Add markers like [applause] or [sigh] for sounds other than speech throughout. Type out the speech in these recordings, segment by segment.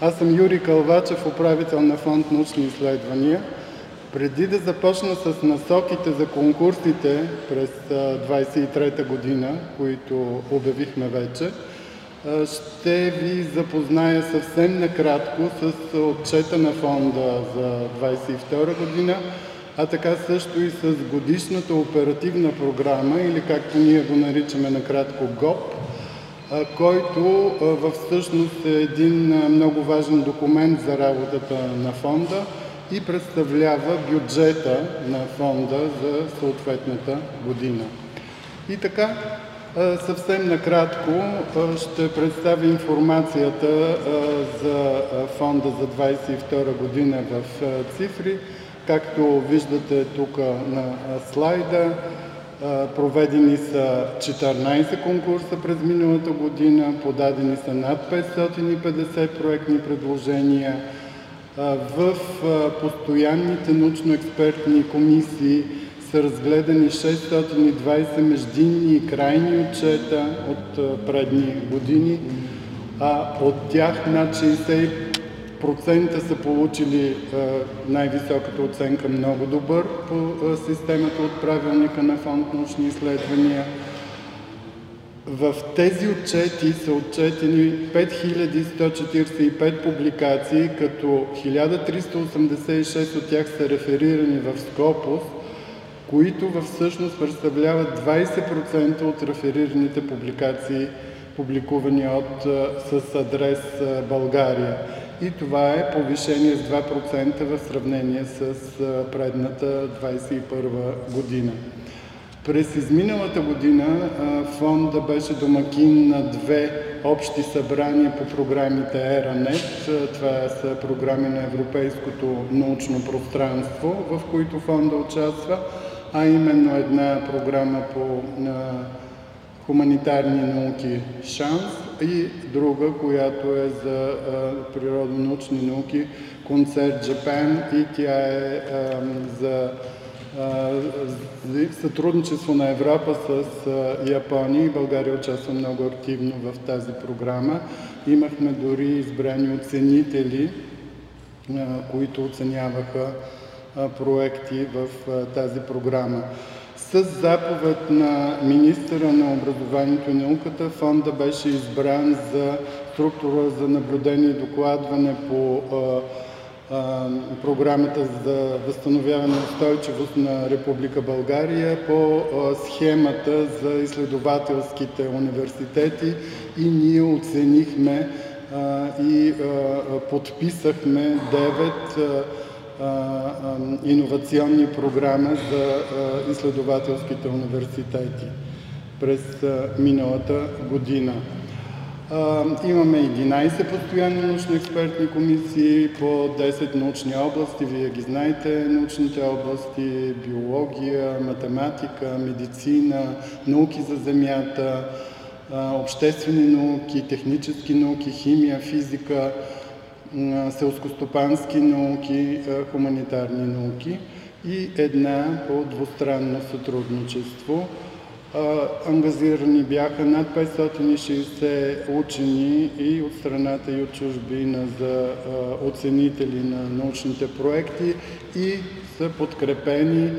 Аз съм Юрий Калвачев, управител на фонд научни изследвания. Преди да започна с насоките за конкурсите през 23-та година, които обявихме вече, ще ви запозная съвсем накратко с отчета на фонда за 22 година, а така също и с годишната оперативна програма, или както ние го наричаме накратко ГОП, който всъщност е един много важен документ за работата на фонда и представлява бюджета на фонда за съответната година. И така, съвсем накратко ще представя информацията за фонда за 2022 година в цифри. Както виждате тук на слайда, проведени са 14 конкурса през миналата година, подадени са над 550 проектни предложения. В постоянните научно-експертни комисии са разгледани 620 междинни и крайни отчета от предни години, а от тях над 60% са получили най-високата оценка много добър по системата от правилника на фонд научни изследвания. В тези отчети са отчетени 5145 публикации, като 1386 от тях са реферирани в Скопус, които всъщност представляват 20% от реферираните публикации, публикувани от, с адрес България. И това е повишение с 2% в сравнение с предната 2021 година. През изминалата година фонда беше домакин на две общи събрания по програмите ERANET. Това са програми на Европейското научно пространство, в които фонда участва, а именно една програма по хуманитарни науки ШАНС и друга, която е за природонаучни науки Концерт Джапан и тя е за сътрудничество на Европа с Япония и България участва много активно в тази програма. Имахме дори избрани оценители, които оценяваха проекти в тази програма. С заповед на министъра на образованието и науката фонда беше избран за структура за наблюдение и докладване по програмата за възстановяване и устойчивост на Република България по схемата за изследователските университети. И ние оценихме и подписахме 9 иновационни програми за изследователските университети през миналата година. Имаме 11 постоянни научно-експертни комисии по 10 научни области. Вие ги знаете, научните области – биология, математика, медицина, науки за земята, обществени науки, технически науки, химия, физика, селскостопански науки, хуманитарни науки и една по двустранно сътрудничество – Ангазирани бяха над 560 учени и от страната и от чужбина за оценители на научните проекти и са подкрепени,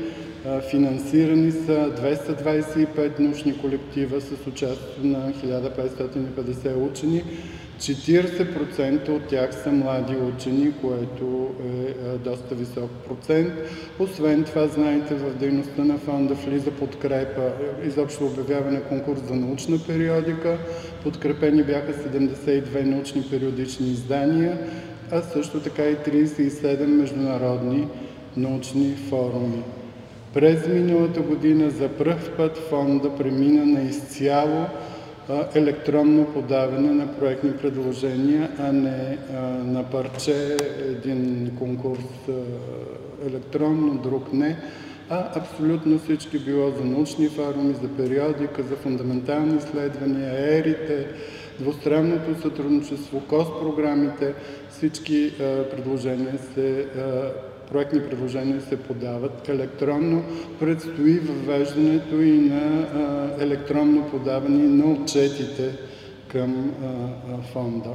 финансирани са 225 научни колектива с участието на 1550 учени. 40% от тях са млади учени, което е доста висок процент. Освен това, знаете, в дейността на фонда влиза подкрепа, изобщо обявяване конкурс за научна периодика. Подкрепени бяха 72 научни периодични издания, а също така и 37 международни научни форуми. През миналата година за пръв път фонда премина на изцяло електронно подаване на проектни предложения, а не на парче един конкурс електронно, друг не, а абсолютно всички било за научни форуми, за периодика, за фундаментални изследвания, ерите, двустранното сътрудничество, КОС-програмите, всички предложения се проектни предложения се подават електронно. Предстои въвеждането и на електронно подаване на отчетите към фонда.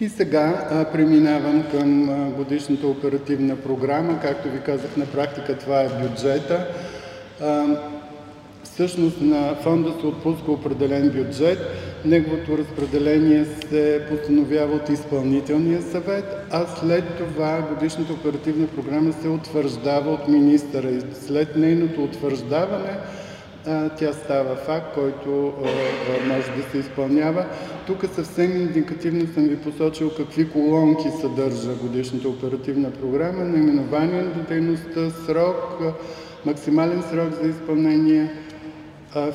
И сега преминавам към годишната оперативна програма. Както ви казах, на практика това е бюджета. Всъщност на фонда се отпуска определен бюджет. Неговото разпределение се постановява от изпълнителния съвет, а след това годишната оперативна програма се утвърждава от министъра. И след нейното утвърждаване тя става факт, който може да се изпълнява. Тук съвсем индикативно съм ви посочил какви колонки съдържа годишната оперативна програма, наименование на дейността, срок, максимален срок за изпълнение,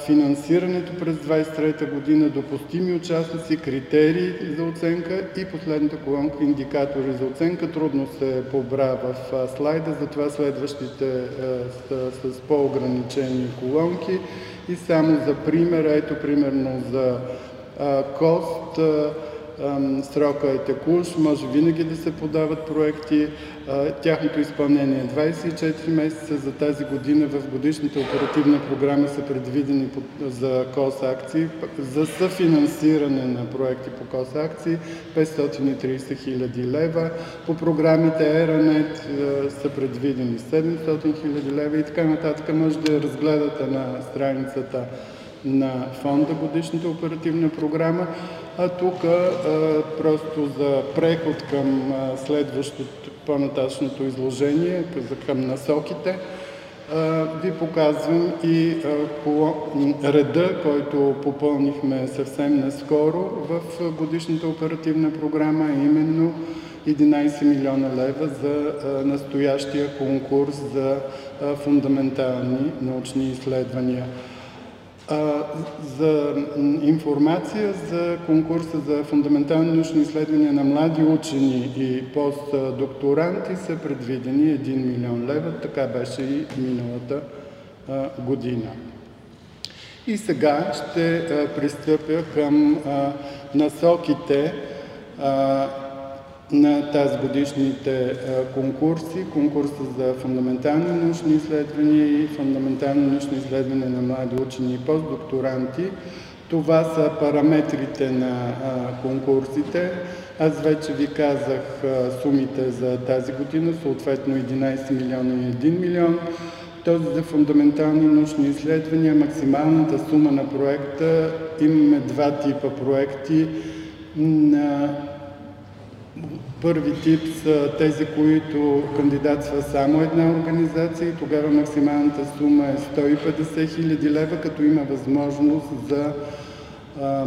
финансирането през 23 година, допустими участници, критерии за оценка и последната колонка индикатори за оценка. Трудно се побра в слайда, затова следващите са с по-ограничени колонки. И само за пример, ето примерно за кост, срока е текущ, може винаги да се подават проекти. Тяхното изпълнение е 24 месеца. За тази година в годишната оперативна програма са предвидени за КОС акции, за съфинансиране на проекти по КОС акции 530 хиляди лева. По програмите Еранет са предвидени 700 хиляди лева и така нататък. Може да разгледате на страницата на фонда годишната оперативна програма, а тук просто за преход към следващото по-нататъчното изложение, към насоките, ви показвам и реда, който попълнихме съвсем наскоро в годишната оперативна програма, именно 11 милиона лева за настоящия конкурс за фундаментални научни изследвания за информация за конкурса за фундаментални научни изследвания на млади учени и постдокторанти са предвидени 1 милион лева. Така беше и миналата година. И сега ще пристъпя към насоките на тази годишните конкурси, конкурса за фундаментални научни изследвания и фундаментални научни изследвания на млади учени и постдокторанти. Това са параметрите на конкурсите. Аз вече ви казах сумите за тази година, съответно 11 милиона и 1 милион. Този за фундаментални научни изследвания, максималната сума на проекта, имаме два типа проекти. На Първи тип са тези, които кандидатства само една организация и тогава максималната сума е 150 хиляди лева, като има възможност за а, а,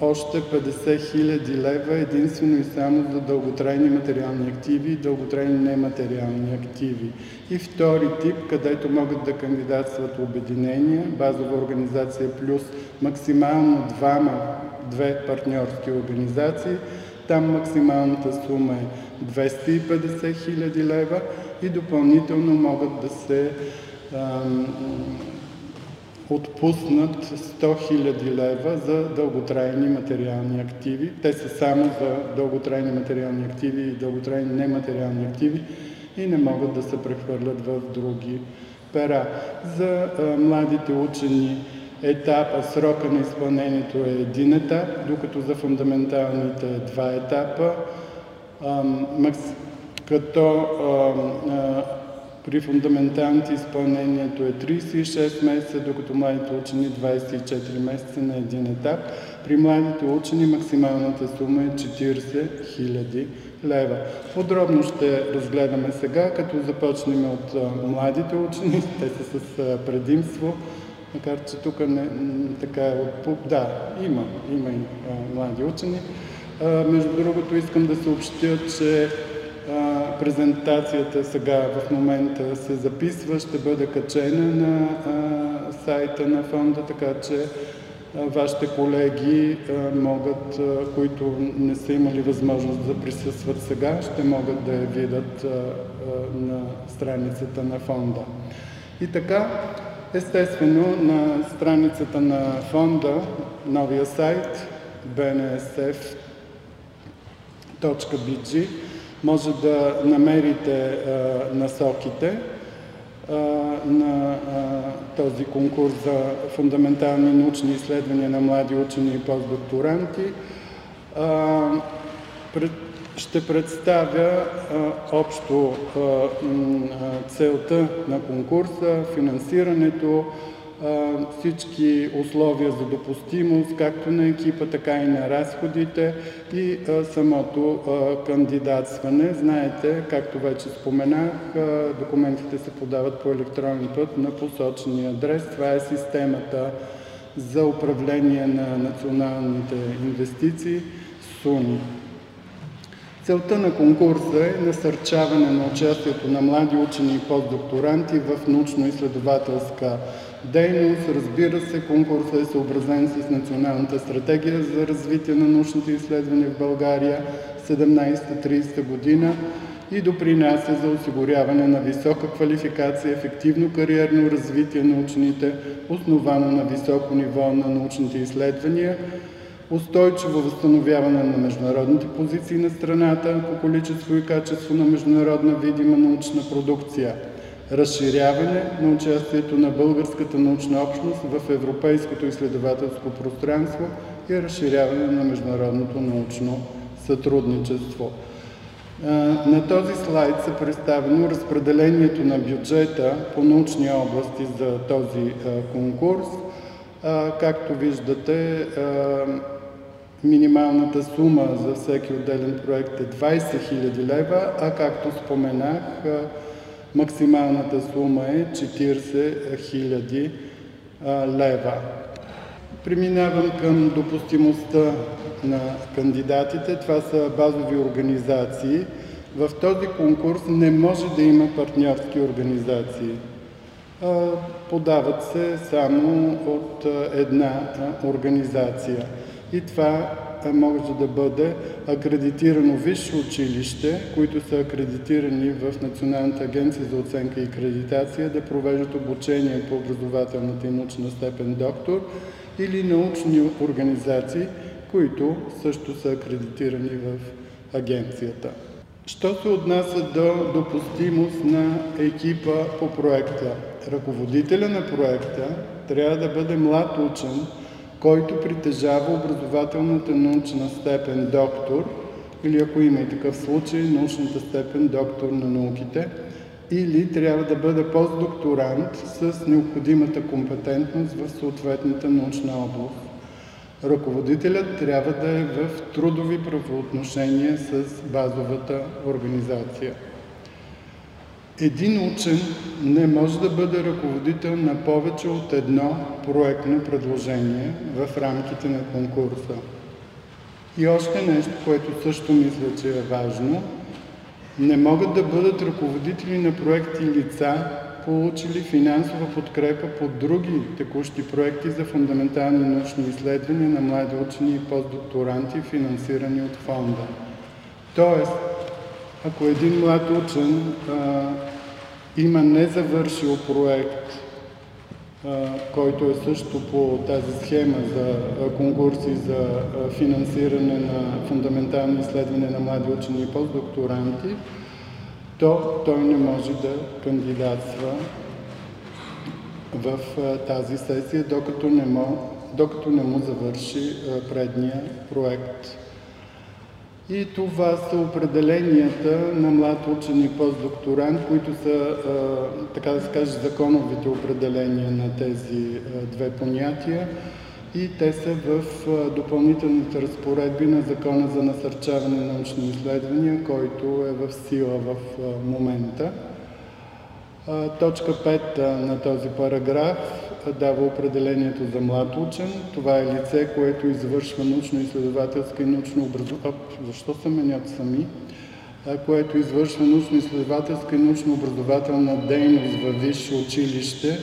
още 50 хиляди лева единствено и само за дълготрайни материални активи и дълготрайни нематериални активи. И втори тип, където могат да кандидатстват обединения, базова организация плюс максимално двама, две партньорски организации – там максималната сума е 250 хиляди лева и допълнително могат да се отпуснат 100 хиляди лева за дълготрайни материални активи. Те са само за дълготрайни материални активи и дълготрайни нематериални активи и не могат да се прехвърлят в други пера. За а, младите учени етапа, срока на изпълнението е един етап, докато за фундаменталните е два етапа, като при фундаменталните изпълнението е 36 месеца, докато младите учени 24 месеца на един етап. При младите учени максималната сума е 40 000 лева. Подробно ще разгледаме сега, като започнем от младите учени, те са с предимство макар че тук не, така е да, има, има и а, млади учени. А, между другото искам да съобщя, че а, презентацията сега в момента се записва, ще бъде качена на а, сайта на фонда, така че вашите колеги могат, които не са имали възможност да присъстват сега, ще могат да я видят на страницата на фонда. И така, Естествено, на страницата на фонда, новия сайт bnsf.bg, може да намерите насоките на този конкурс за фундаментални научни изследвания на млади учени и постдокторанти. Ще представя общо целта на конкурса, финансирането, всички условия за допустимост, както на екипа, така и на разходите и самото кандидатстване. Знаете, както вече споменах, документите се подават по електронен път на посочения адрес. Това е системата за управление на националните инвестиции СУНИ. Целта на конкурса е насърчаване на участието на млади учени и постдокторанти в научно-изследователска дейност. Разбира се, конкурсът е съобразен с Националната стратегия за развитие на научните изследвания в България 17-30 година и допринася за осигуряване на висока квалификация, ефективно кариерно развитие на учените, основано на високо ниво на научните изследвания, устойчиво възстановяване на международните позиции на страната по количество и качество на международна видима научна продукция, разширяване на участието на българската научна общност в европейското изследователско пространство и разширяване на международното научно сътрудничество. На този слайд са представено разпределението на бюджета по научни области за този конкурс. Както виждате, Минималната сума за всеки отделен проект е 20 000 лева, а както споменах, максималната сума е 40 000 лева. Преминавам към допустимостта на кандидатите. Това са базови организации. В този конкурс не може да има партньорски организации. Подават се само от една организация и това може да бъде акредитирано висше училище, които са акредитирани в Националната агенция за оценка и акредитация да провеждат обучение по образователната и научна степен доктор или научни организации, които също са акредитирани в агенцията. Що се отнася до допустимост на екипа по проекта? Ръководителя на проекта трябва да бъде млад учен, който притежава образователната научна степен доктор, или ако има и такъв случай, научната степен доктор на науките, или трябва да бъде постдокторант с необходимата компетентност в съответната научна област. Ръководителят трябва да е в трудови правоотношения с базовата организация. Един учен не може да бъде ръководител на повече от едно проектно предложение в рамките на конкурса. И още нещо, което също мисля, че е важно. Не могат да бъдат ръководители на проекти лица, получили финансова подкрепа по други текущи проекти за фундаментални научни изследвания на млади учени и постдокторанти, финансирани от фонда. Тоест, ако един млад учен а, има незавършил проект, който е също по тази схема за конкурси за финансиране на фундаментални изследвания на млади учени и постдокторанти, то той не може да кандидатства в тази сесия, докато не му, докато не му завърши предния проект. И това са определенията на млад учен и постдокторант, които са, така да се каже, законовите определения на тези две понятия. И те са в допълнителните разпоредби на Закона за насърчаване на научни изследвания, който е в сила в момента. Точка 5 на този параграф дава определението за млад учен. Това е лице, което извършва научно-изследователска и научно-образователна... Защо се менят сами? което извършва научно-изследователска и научно-образователна дейност във висше училище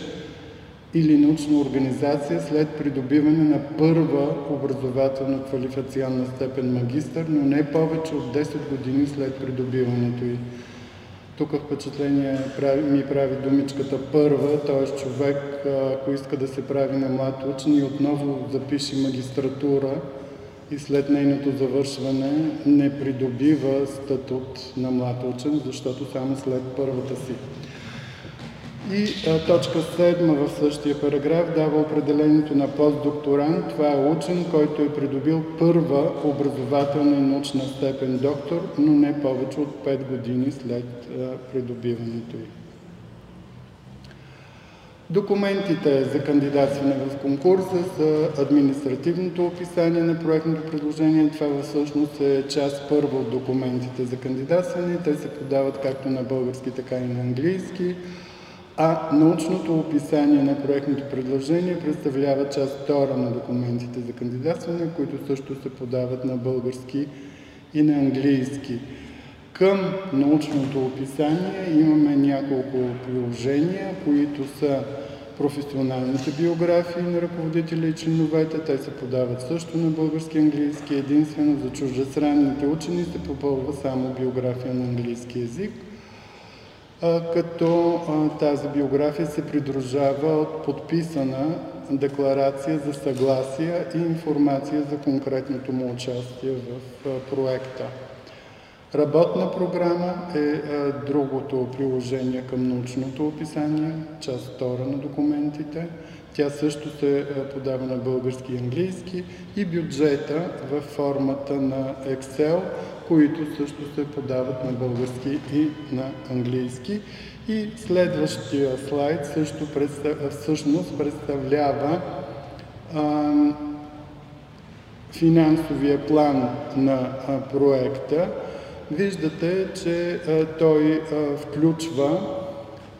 или научна организация след придобиване на първа образователна квалификационна степен магистър, но не повече от 10 години след придобиването й. Тук впечатление ми прави думичката първа, т.е. човек, ако иска да се прави на млад учен и отново запише магистратура и след нейното завършване не придобива статут на млад учен, защото само след първата си. И а, точка 7 в същия параграф дава определението на постдокторант. Това е учен, който е придобил първа образователна и научна степен доктор, но не повече от 5 години след а, придобиването й. Документите за кандидатстване в конкурса са административното описание на проектното предложение. Това всъщност е част първа от документите за кандидатстване. Те се подават както на български, така и на английски. А научното описание на проектното предложение представлява част втора на документите за кандидатстване, които също се подават на български и на английски. Към научното описание имаме няколко приложения, които са професионалните биографии на ръководителя и членовете. Те се подават също на български и английски. Единствено за чуждестранните учени се попълва само биография на английски язик като тази биография се придружава от подписана декларация за съгласие и информация за конкретното му участие в проекта. Работна програма е другото приложение към научното описание, част втора на документите. Тя също се подава на български и английски и бюджета в формата на Excel, които също се подават на български и на английски. И следващия слайд също представ... всъщност представлява а, финансовия план на а, проекта. Виждате, че а, той а, включва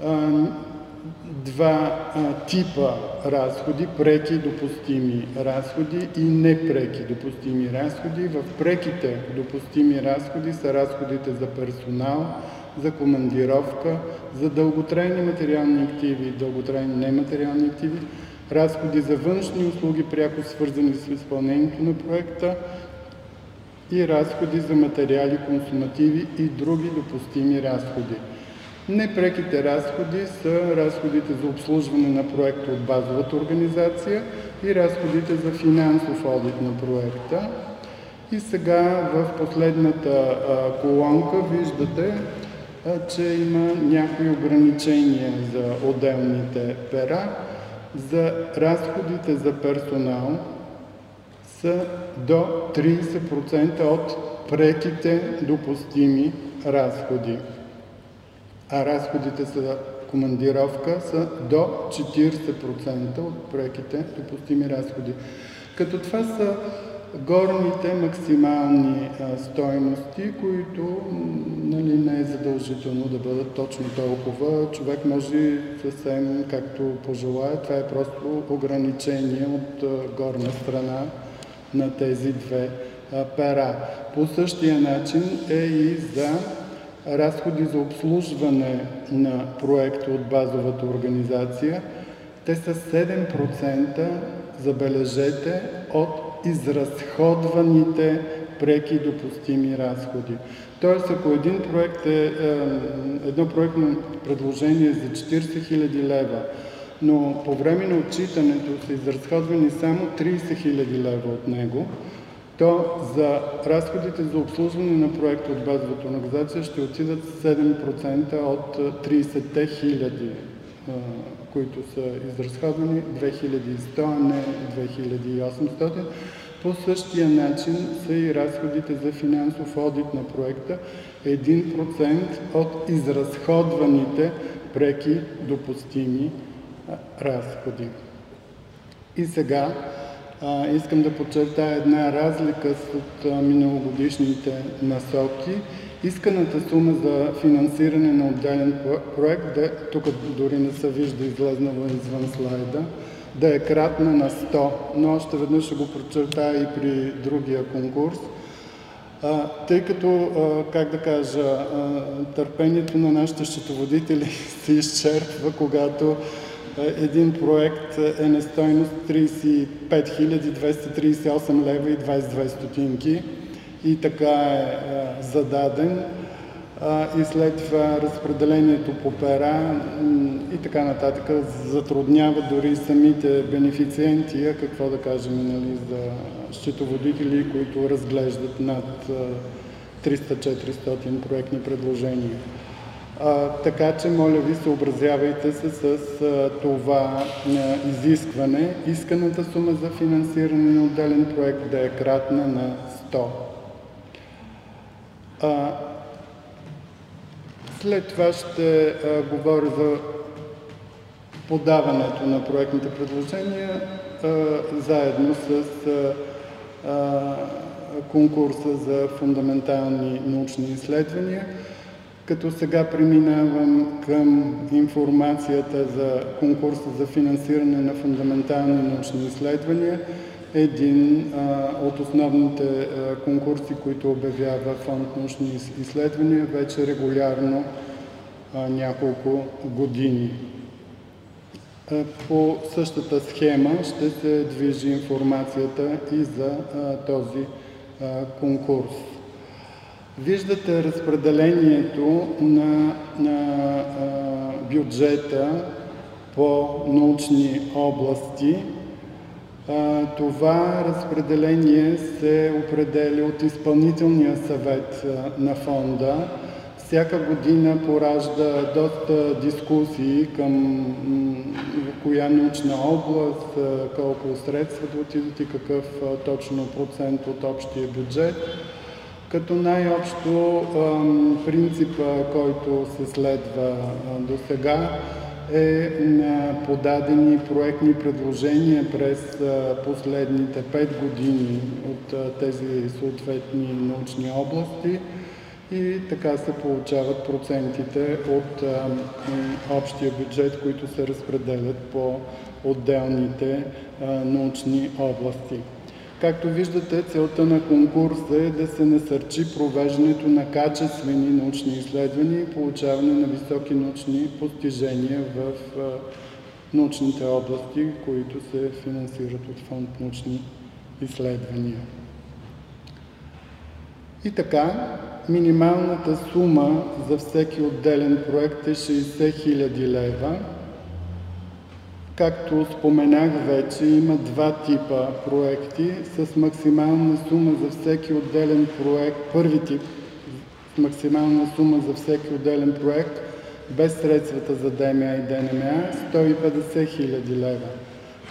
а, два а, типа разходи, преки допустими разходи и непреки допустими разходи. В преките допустими разходи са разходите за персонал, за командировка, за дълготрайни материални активи и дълготрайни нематериални активи, разходи за външни услуги, пряко свързани с изпълнението на проекта и разходи за материали, консумативи и други допустими разходи. Непреките разходи са разходите за обслужване на проекта от базовата организация и разходите за финансов одит на проекта. И сега в последната колонка виждате, че има някои ограничения за отделните пера. За разходите за персонал са до 30% от преките допустими разходи а разходите за командировка са до 40% от преките допустими разходи. Като това са горните максимални а, стойности, които нали, не е задължително да бъдат точно толкова. Човек може съвсем както пожелая. Това е просто ограничение от а, горна страна на тези две а, пера. По същия начин е и за разходи за обслужване на проекта от базовата организация, те са 7%, забележете, от изразходваните преки допустими разходи. Тоест, ако един проект е, е едно проектно предложение за 40 000 лева, но по време на отчитането са изразходвани само 30 000 лева от него, то за разходите за обслужване на проекта от базовата организация ще отидат 7% от 30-те хиляди, които са изразходвани, 2100, а не 2800. По същия начин са и разходите за финансов одит на проекта 1% от изразходваните преки допустими разходи. И сега искам да подчертая една разлика от миналогодишните насоки. Исканата сума за финансиране на отделен проект, да, тук дори не се вижда излезнала извън слайда, да е кратна на 100, но още веднъж ще го подчертая и при другия конкурс. А, тъй като, а, как да кажа, а, търпението на нашите счетоводители [laughs] се изчерпва, когато един проект е на стойност 35 238 лева и 22 стотинки и така е зададен. И след това разпределението по пера и така нататък затруднява дори самите бенефициенти, а какво да кажем нали, за счетоводители, които разглеждат над 300-400 проектни предложения. А, така че, моля ви, съобразявайте се с а, това а, изискване. Исканата сума за финансиране на отделен проект да е кратна на 100. А, след това ще а, говоря за подаването на проектните предложения а, заедно с а, конкурса за фундаментални научни изследвания като сега преминавам към информацията за конкурса за финансиране на фундаментални научни изследвания. Един а, от основните а, конкурси, които обявява Фонд научни изследвания вече регулярно а, няколко години. А, по същата схема ще се движи информацията и за а, този а, конкурс. Виждате разпределението на, на а, бюджета по научни области. А, това разпределение се определя от изпълнителния съвет а, на фонда. Всяка година поражда доста дискусии към коя научна област, колко средства да отидат и какъв точно процент от общия бюджет като най-общо принципа, който се следва до сега, е подадени проектни предложения през последните 5 години от тези съответни научни области и така се получават процентите от общия бюджет, които се разпределят по отделните научни области. Както виждате, целта на конкурса е да се насърчи провеждането на качествени научни изследвания и получаване на високи научни постижения в научните области, които се финансират от фонд научни изследвания. И така, минималната сума за всеки отделен проект е 60 000 лева, Както споменах вече, има два типа проекти с максимална сума за всеки отделен проект. Първи тип максимална сума за всеки отделен проект без средствата за ДМА и ДНМА 150 хиляди лева,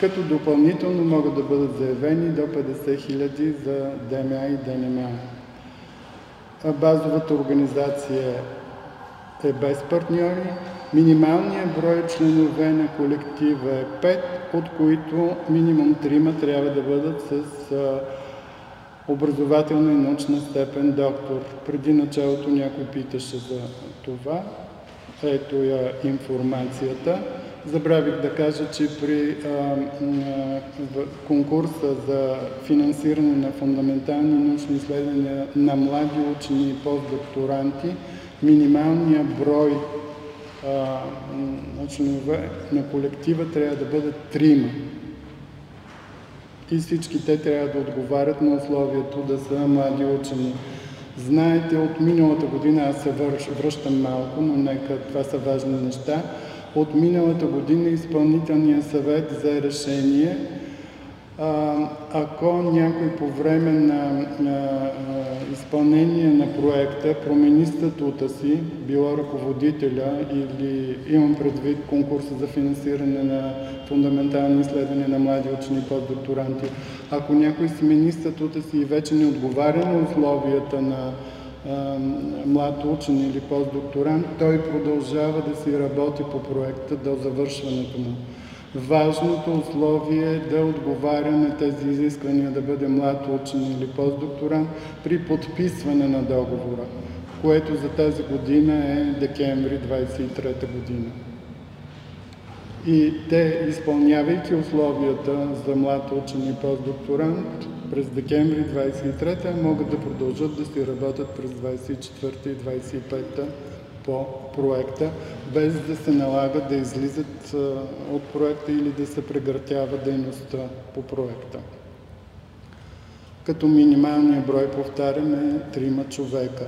като допълнително могат да бъдат заявени до 50 хиляди за ДМА и ДНМА. Базовата организация е без партньори, Минималният брой членове на колектива е 5, от които минимум 3 трябва да бъдат с образователна и научна степен доктор. Преди началото някой питаше за това. Ето я информацията. Забравих да кажа, че при а, а, конкурса за финансиране на фундаментални научни изследвания на млади учени и постдокторанти, минималният брой членове на колектива трябва да бъдат трима. И всички те трябва да отговарят на условието да са млади учени. Знаете, от миналата година, аз се връщам малко, но нека това са важни неща, от миналата година изпълнителният съвет взе решение ако някой по време на, изпълнение на проекта промени статута си, било ръководителя или имам предвид конкурса за финансиране на фундаментални изследвания на млади учени постдокторанти, ако някой смени статута си и вече не отговаря на условията на млад учен или постдокторант, той продължава да си работи по проекта до завършването му. Важното условие е да отговаря на тези изисквания да бъде млад учен или постдокторант при подписване на договора, което за тази година е декември 23 година. И те, изпълнявайки условията за млад учен и постдокторант, през декември 23 могат да продължат да си работят през 24 и 25 по проекта, без да се налага да излизат от проекта или да се прекратява дейността по проекта. Като минималният брой, повтаряме, трима човека.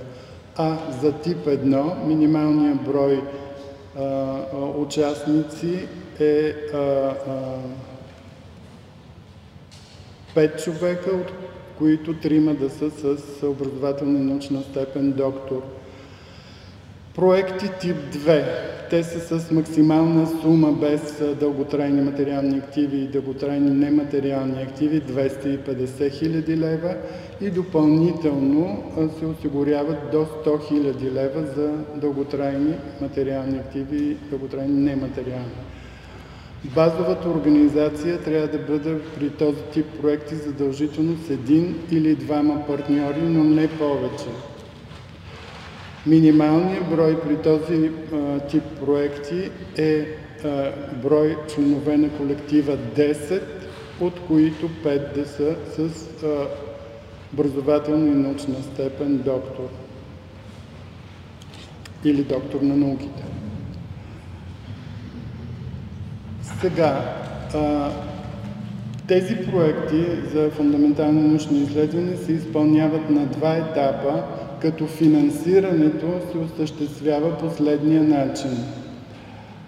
А за тип 1 минималният брой а, участници е а, а, 5 човека, от които трима да са с образователна научна степен доктор. Проекти тип 2. Те са с максимална сума без дълготрайни материални активи и дълготрайни нематериални активи 250 хиляди лева и допълнително се осигуряват до 100 хиляди лева за дълготрайни материални активи и дълготрайни нематериални. Базовата организация трябва да бъде при този тип проекти задължително с един или двама партньори, но не повече. Минималният брой при този а, тип проекти е а, брой членове на колектива 10, от които 5 да са с а, образователна и научна степен доктор или доктор на науките. Сега, а, тези проекти за фундаментални научни изследвания се изпълняват на два етапа, като финансирането се осъществява последния начин.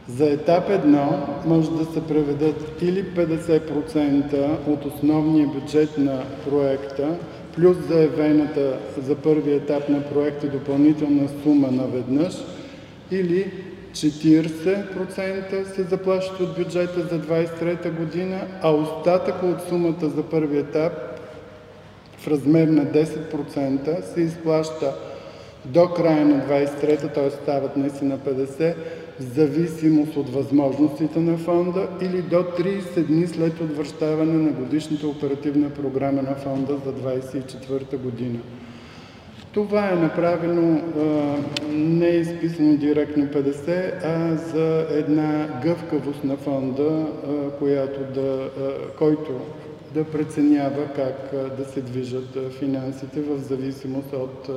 За етап 1 може да се преведат или 50% от основния бюджет на проекта, плюс заявената за първи етап на проекта допълнителна сума наведнъж, или 40% се заплащат от бюджета за 23 година, а остатъка от сумата за първи етап в размер на 10% се изплаща до края на 23-та, т.е. стават наистина 50, в зависимост от възможностите на фонда или до 30 дни след отвръщаване на годишната оперативна програма на фонда за 24 година. Това е направено, не е изписано директно 50, а за една гъвкавост на фонда, която да, който да преценява как да се движат финансите в зависимост от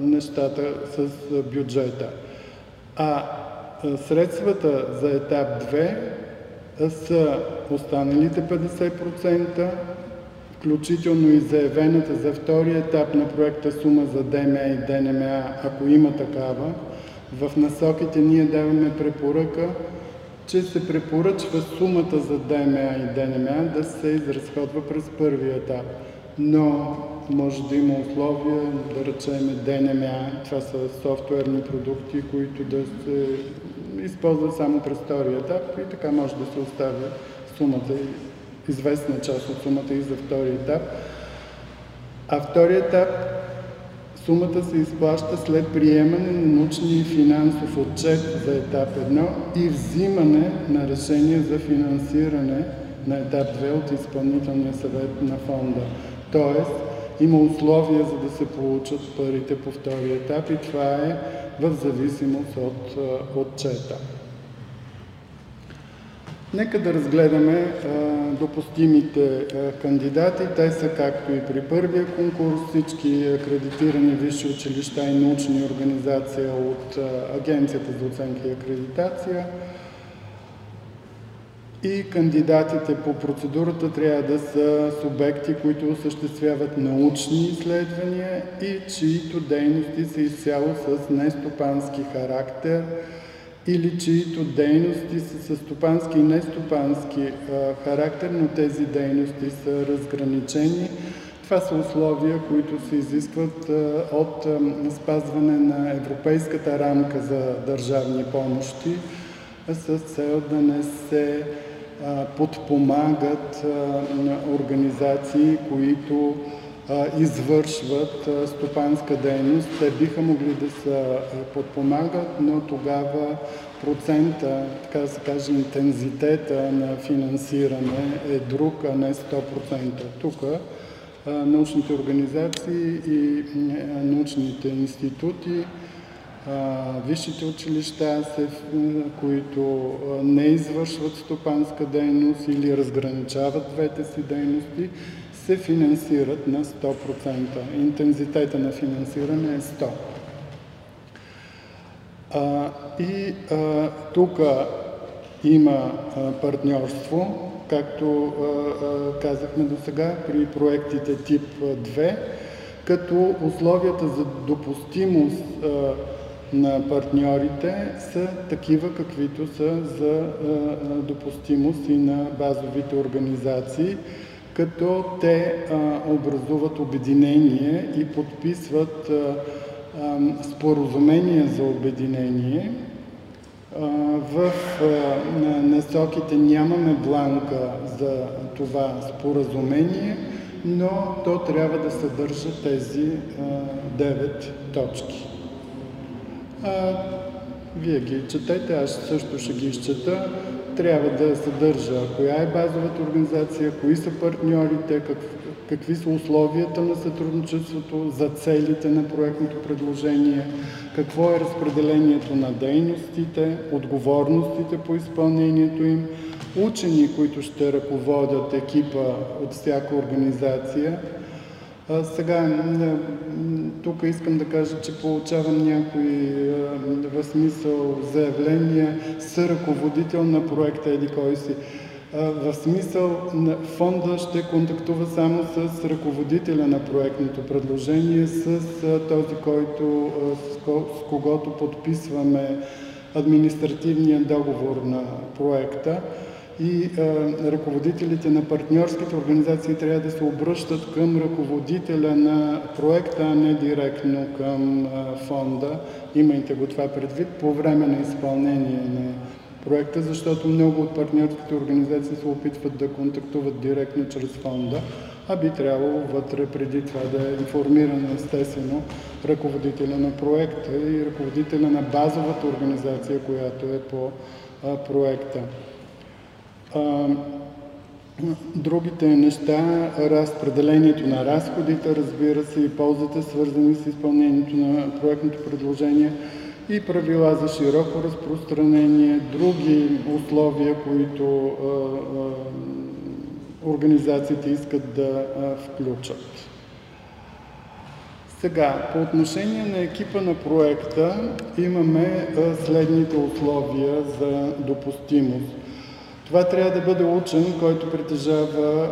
нещата с бюджета. А средствата за етап 2 са останалите 50%, включително и заявената за втория етап на проекта сума за ДМА и ДНМА, ако има такава. В насоките ние даваме препоръка, че се препоръчва сумата за ДМА и ДНМА да се изразходва през първия етап. Но може да има условия, да речем ДНМА, това са софтуерни продукти, които да се използват само през втория етап и така може да се остави сумата известна част от сумата и за втори етап. А втори етап сумата се изплаща след приемане на научния финансов отчет за етап 1 и взимане на решение за финансиране на етап 2 от изпълнителния съвет на фонда. Тоест, има условия за да се получат парите по втори етап и това е в зависимост от отчета. Нека да разгледаме допустимите кандидати. Те са, както и при първия конкурс, всички акредитирани висши училища и научни организации от Агенцията за оценка и акредитация. И кандидатите по процедурата трябва да са субекти, които осъществяват научни изследвания и чието дейности са изцяло с нестопански характер, или чието дейности са с стопански и нестопански характер, но тези дейности са разграничени. Това са условия, които се изискват от спазване на европейската рамка за държавни помощи с цел да не се подпомагат организации, които извършват стопанска дейност. Те биха могли да се подпомагат, но тогава процента, така да се каже, интензитета на финансиране е друг, а не 100%. Тук научните организации и научните институти, висшите училища, които не извършват стопанска дейност или разграничават двете си дейности, се финансират на 100%. Интензитета на финансиране е 100%. А, и тук има а, партньорство, както а, а, казахме до сега при проектите тип 2, като условията за допустимост на партньорите са такива, каквито са за допустимост и на базовите организации като те а, образуват обединение и подписват а, споразумение за обединение. В насоките нямаме бланка за това споразумение, но то трябва да съдържа тези 9 точки. Вие ги четете, аз също ще ги изчета. Трябва да съдържа коя е базовата организация, кои са партньорите, как, какви са условията на сътрудничеството за целите на проектното предложение, какво е разпределението на дейностите, отговорностите по изпълнението им, учени, които ще ръководят екипа от всяка организация, сега, тук искам да кажа, че получавам някои в смисъл заявления с ръководител на проекта Еди кой си. В смисъл фонда ще контактува само с ръководителя на проектното предложение, с този, който, с когото подписваме административния договор на проекта и а, ръководителите на партньорските организации трябва да се обръщат към ръководителя на проекта, а не директно към а, фонда. Имайте го това предвид по време на изпълнение на проекта, защото много от партньорските организации се опитват да контактуват директно чрез фонда, а би трябвало вътре преди това да е информиран естествено ръководителя на проекта и ръководителя на базовата организация, която е по а, проекта. Другите неща, разпределението на разходите, разбира се, и ползите, свързани с изпълнението на проектното предложение и правила за широко разпространение, други условия, които а, организациите искат да включат. Сега, по отношение на екипа на проекта имаме следните условия за допустимост. Това трябва да бъде учен, който притежава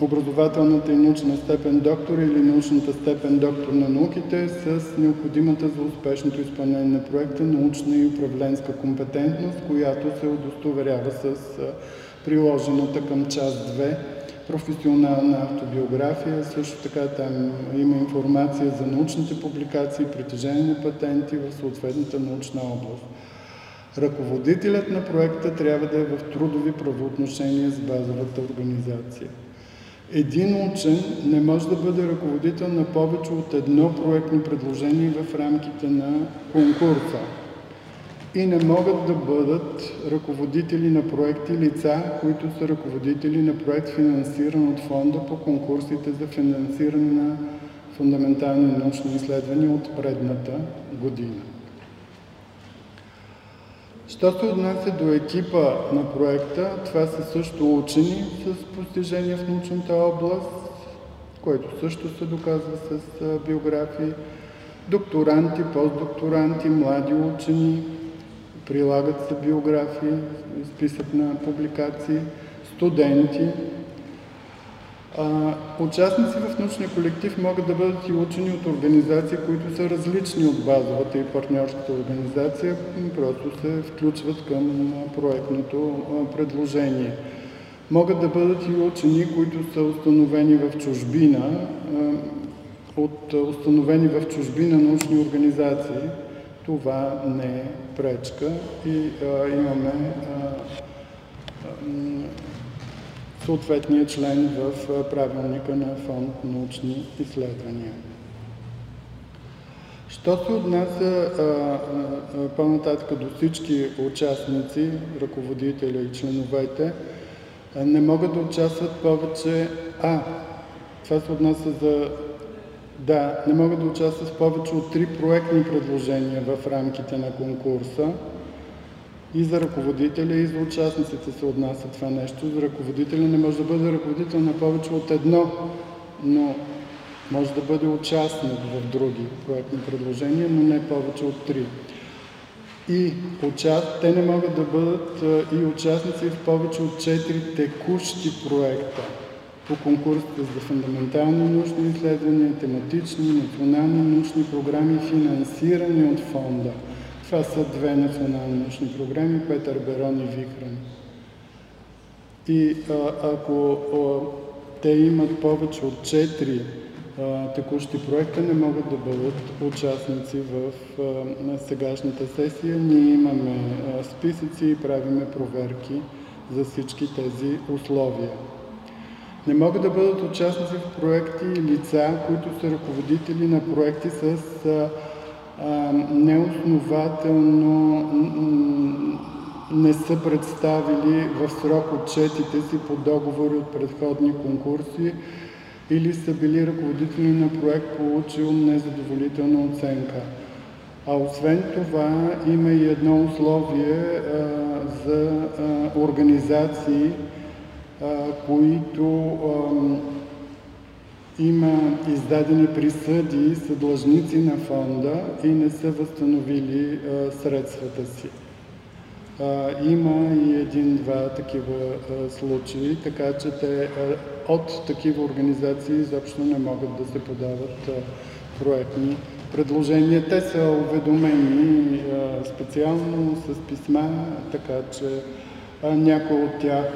образователната и научна степен доктор или научната степен доктор на науките с необходимата за успешното изпълнение на проекта научна и управленска компетентност, която се удостоверява с приложената към част 2 професионална автобиография. Също така там има информация за научните публикации, притежение на патенти в съответната научна област. Ръководителят на проекта трябва да е в трудови правоотношения с базовата организация. Един учен не може да бъде ръководител на повече от едно проектно предложение в рамките на конкурса. И не могат да бъдат ръководители на проекти лица, които са ръководители на проект финансиран от фонда по конкурсите за финансиране на фундаментални научни изследвания от предната година. Що се отнася до екипа на проекта, това са също учени с постижения в научната област, което също се доказва с биографии, докторанти, постдокторанти, млади учени, прилагат се биографии, списък на публикации, студенти, участници в научния колектив могат да бъдат и учени от организации, които са различни от базовата и партньорската организация, просто се включват към проектното предложение. Могат да бъдат и учени, които са установени в чужбина, от установени в чужбина научни организации. Това не е пречка и а, имаме а, съответния член в правилника на фонд научни изследвания. Що се отнася по-нататък до всички участници, ръководителя и членовете, не могат да участват повече... А, това се отнася за... Да, не могат да участват повече от три проектни предложения в рамките на конкурса, и за ръководителя, и за участниците се отнася това нещо. За ръководителя не може да бъде ръководител на повече от едно, но може да бъде участник в други проектни предложения, но не повече от три. И участ... те не могат да бъдат и участници в повече от четири текущи проекта по конкурсите за фундаментални научни изследвания, тематични, национални научни програми, финансирани от фонда – това са две национални научни програми, Петър Берон и Вихран. И а, ако а, те имат повече от 4 текущи проекта не могат да бъдат участници в сегашната сесия. Ние имаме списъци и правиме проверки за всички тези условия. Не могат да бъдат участници в проекти лица, които са ръководители на проекти с неоснователно не са представили в срок отчетите си по договори от предходни конкурси или са били ръководители на проект, получил незадоволителна оценка. А освен това има и едно условие а, за а, организации, а, които има издадени присъди, са длъжници на фонда и не са възстановили средствата си. Има и един-два такива случаи, така че те от такива организации изобщо не могат да се подават проектни предложения. Те са уведомени специално с писма, така че някои от тях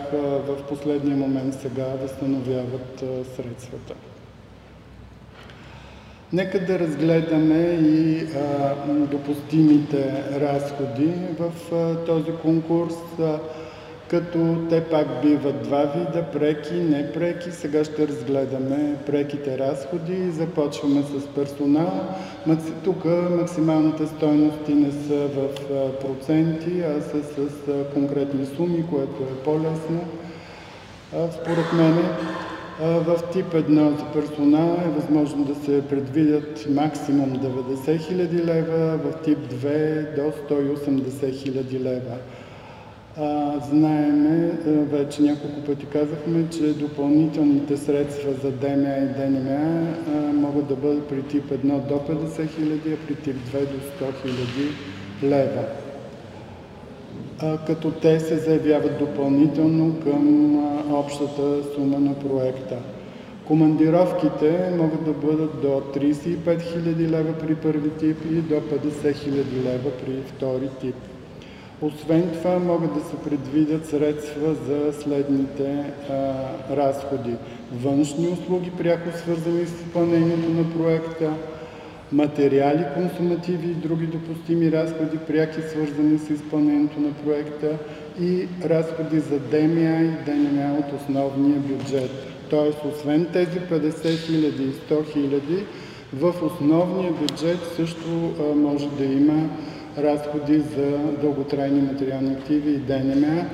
в последния момент сега възстановяват средствата. Нека да разгледаме и а, допустимите разходи в а, този конкурс, а, като те пак биват два вида, преки, непреки. Сега ще разгледаме преките разходи. Започваме с персонал. Тук максималните стойности не са в проценти, а са с конкретни суми, което е по-лесно. Според мен в тип 1 за персонала е възможно да се предвидят максимум 90 000 лева, в тип 2 до 180 000 лева. Знаеме, вече няколко пъти казахме, че допълнителните средства за ДМА и ДНМА могат да бъдат при тип 1 до 50 000, а при тип 2 до 100 000 лева като те се заявяват допълнително към общата сума на проекта. Командировките могат да бъдат до 35 000 лева при първи тип и до 50 000 лева при втори тип. Освен това могат да се предвидят средства за следните а, разходи. Външни услуги, пряко свързани с изпълнението на проекта, материали, консумативи и други допустими разходи, пряки свързани с изпълнението на проекта и разходи за ДМА и ДНМА от основния бюджет. Тоест, освен тези 50 000 и 100 000, в основния бюджет също може да има разходи за дълготрайни материални активи и ДНМА,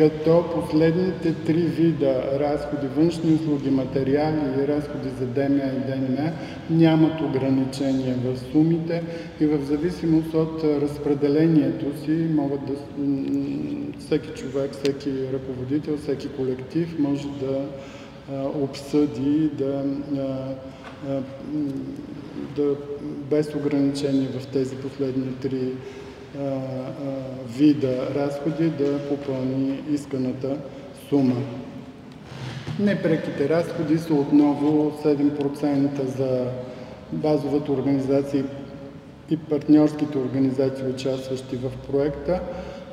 като последните три вида разходи, външни услуги, материали и разходи за ДМА и ДНМА нямат ограничения в сумите и в зависимост от разпределението си могат да всеки човек, всеки ръководител, всеки колектив може да обсъди, да, да без ограничения в тези последни три вида разходи да попълни исканата сума. Непреките разходи са отново 7% за базовата организация и партньорските организации, участващи в проекта,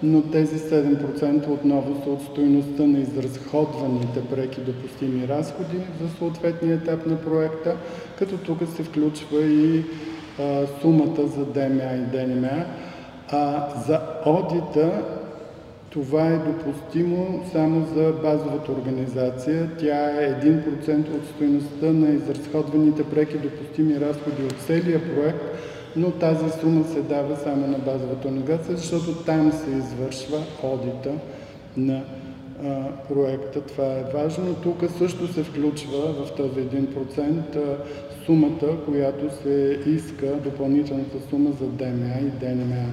но тези 7% отново са от стоеността на изразходваните преки допустими разходи за съответния етап на проекта, като тук се включва и а, сумата за ДМА и ДНМА, а за одита това е допустимо само за базовата организация. Тя е 1% от стоеността на изразходваните преки допустими разходи от целия проект, но тази сума се дава само на базовата организация, защото там се извършва одита на проекта. Това е важно. Тук също се включва в този 1% сумата, която се иска, допълнителната сума за ДМА и ДНМА.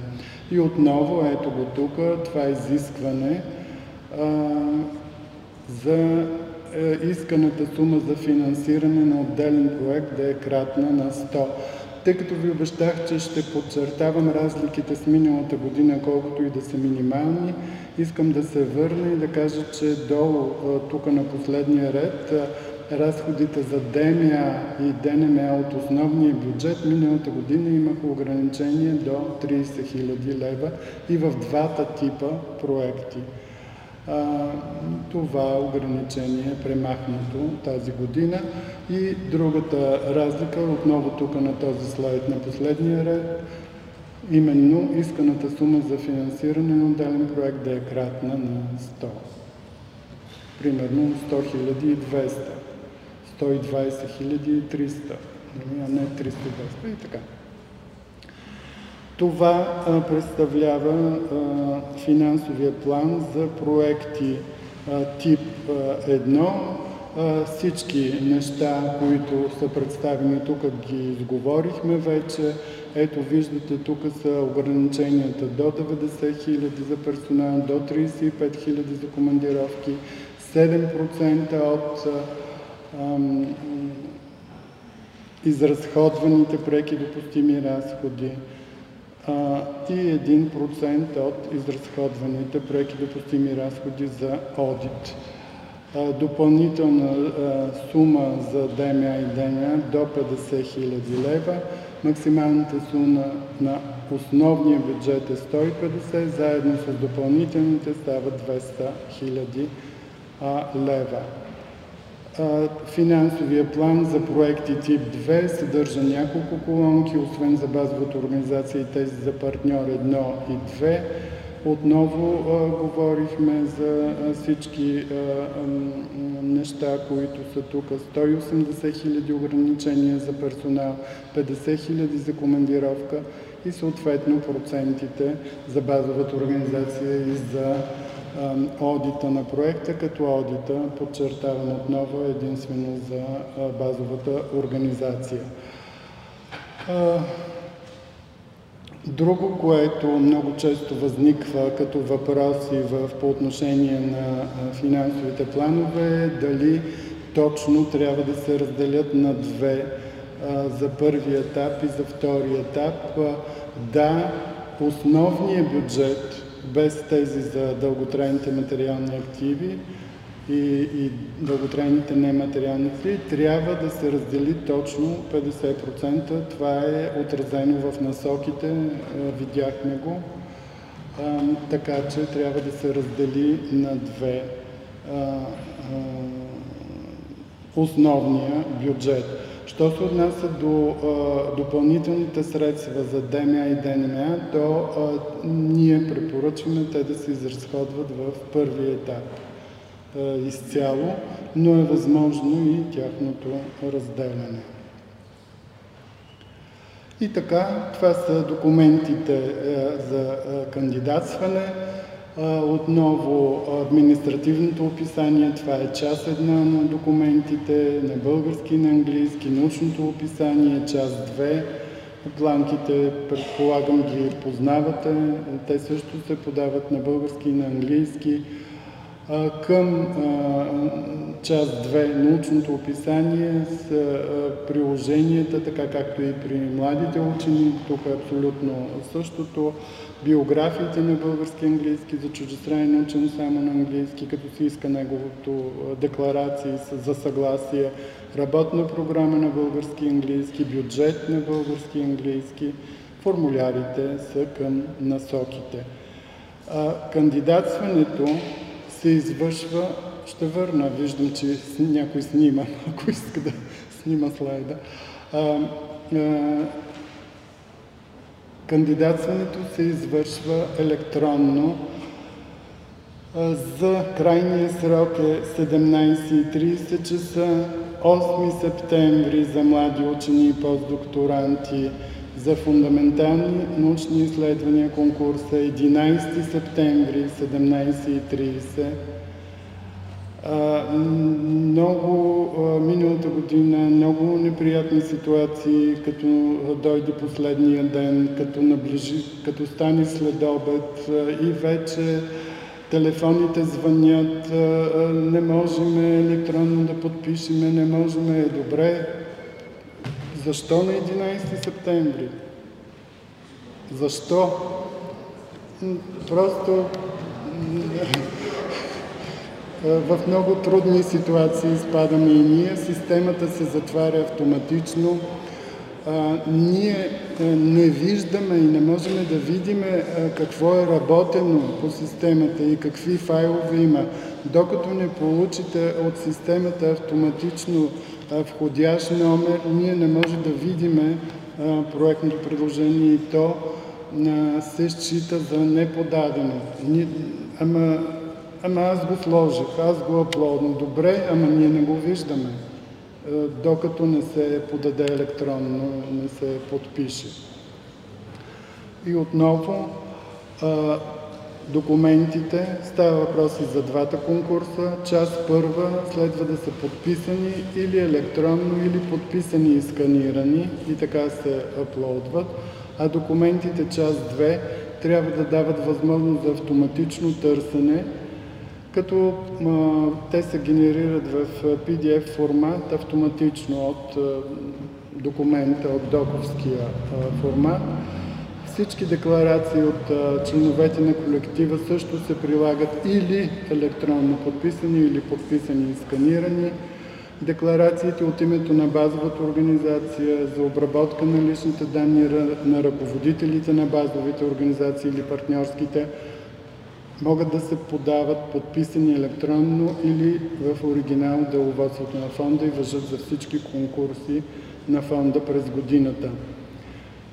И отново, ето го тук, това е изискване а, за е, исканата сума за финансиране на отделен проект да е кратна на 100. Тъй като ви обещах, че ще подчертавам разликите с миналата година, колкото и да са минимални, искам да се върна и да кажа, че долу, тук на последния ред, разходите за ДМА и ДНМА от основния бюджет миналата година имаха ограничение до 30 000 лева и в двата типа проекти. Това ограничение е премахнато тази година. И другата разлика, отново тук на този слайд на последния ред, именно исканата сума за финансиране на отделен проект да е кратна на 100. Примерно 100 200, 120 300, а не 320 и така. Това представлява финансовия план за проекти тип 1. Всички неща, които са представени тук, ги изговорихме вече. Ето виждате, тук са ограниченията до 90 хиляди за персонал, до 35 хиляди за командировки, 7% от изразходваните преки допустими разходи и 1% от изразходваните преки допустими разходи за одит. Допълнителна сума за ДМА и ДНА до 50 000 лева. Максималната сума на основния бюджет е 150, заедно с допълнителните става 200 000 лева. Финансовия план за проекти тип 2 съдържа няколко колонки, освен за базовата организация и тези за партньор 1 и 2. Отново а, говорихме за а, всички а, неща, които са тук. 180 хиляди ограничения за персонал, 50 хиляди за командировка и съответно процентите за базовата организация и за одита на проекта, като одита, подчертавам отново, единствено за базовата организация. Друго, което много често възниква като въпроси в, по отношение на финансовите планове е дали точно трябва да се разделят на две за първи етап и за втори етап. Да, основният бюджет без тези за дълготрайните материални активи и, и дълготрайните нематериални активи, трябва да се раздели точно 50%. Това е отразено в насоките, видяхме го. А, така че трябва да се раздели на две а, а, основния бюджет. Що се отнася до а, допълнителните средства за ДМА и ДНМА, то а, ние препоръчваме те да се изразходват в първи етап а, изцяло, но е възможно и тяхното разделяне. И така, това са документите за кандидатстване. Отново административното описание, това е част една на документите, на български и на английски, научното описание, част две. Планките, предполагам, ги познавате. Те също се подават на български и на английски. Към част 2 научното описание с приложенията, така както и при младите учени. Тук е абсолютно същото биографиите на български английски за чуждестранен учен само на английски, като се иска неговото декларации за съгласие, работна програма на български английски, бюджет на български английски, формулярите са към насоките. Кандидатстването се извършва, ще върна, виждам, че някой снима, [laughs] ако иска да снима слайда. Кандидатстването се извършва електронно. За крайния срок е 17.30 часа, 8 септември за млади учени и постдокторанти за фундаментални научни изследвания конкурса 11 септември 17.30 много миналата година, много неприятни ситуации, като дойде последния ден, като наближи, като стане след обед и вече телефоните звънят, не можем електронно да подпишеме, не можем, е добре. Защо на 11 септември? Защо? Просто в много трудни ситуации изпадаме и ние. Системата се затваря автоматично. а, ние а, не виждаме и не можем да видим какво е работено по системата и какви файлове има. Докато не получите от системата автоматично входящ номер, ние не можем да видим проектното предложение и то се счита за неподадено. Ама, ама аз го сложих, аз го аплодно. Добре, ама ние не го виждаме. Е, докато не се подаде електронно, не се подпише. И отново документите, става въпрос и за двата конкурса, част първа следва да са подписани или електронно, или подписани и сканирани и така се аплодват, а документите част 2 трябва да дават възможност за автоматично търсене като а, те се генерират в PDF формат автоматично от а, документа, от доковския а, формат. Всички декларации от а, членовете на колектива също се прилагат или електронно подписани, или подписани и сканирани. Декларациите от името на базовата организация за обработка на личните данни на ръководителите на базовите организации или партньорските могат да се подават подписани електронно или в оригинал деловодството на фонда и въжат за всички конкурси на фонда през годината.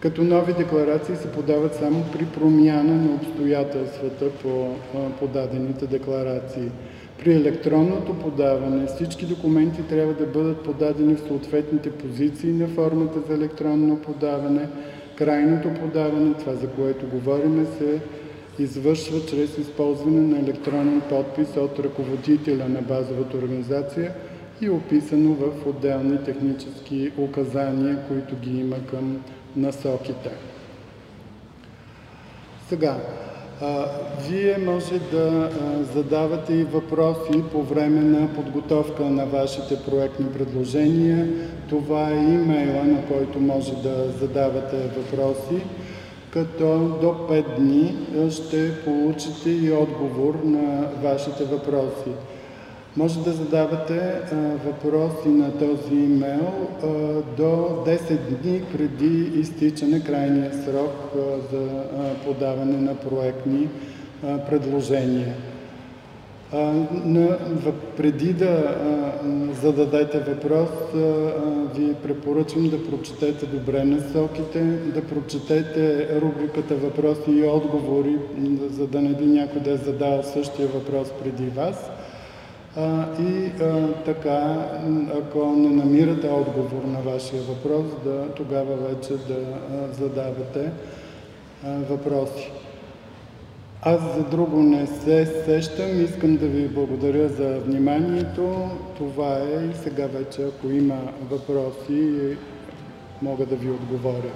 Като нови декларации се подават само при промяна на обстоятелствата по подадените декларации. При електронното подаване всички документи трябва да бъдат подадени в съответните позиции на формата за електронно подаване. Крайното подаване, това за което говорим, се извършва чрез използване на електронен подпис от ръководителя на базовата организация и описано в отделни технически указания, които ги има към насоките. Сега, а, вие може да а, задавате и въпроси по време на подготовка на вашите проектни предложения. Това е имейла, на който може да задавате въпроси като до 5 дни ще получите и отговор на вашите въпроси. Може да задавате въпроси на този имейл до 10 дни преди изтичане крайния срок за подаване на проектни предложения преди да зададете въпрос, ви препоръчвам да прочетете добре насоките, да прочетете рубриката въпроси и отговори, за да не би някой да е задал същия въпрос преди вас. И така, ако не намирате отговор на вашия въпрос, да, тогава вече да задавате въпроси. Аз за друго не се сещам. Искам да ви благодаря за вниманието. Това е и сега вече, ако има въпроси, мога да ви отговоря.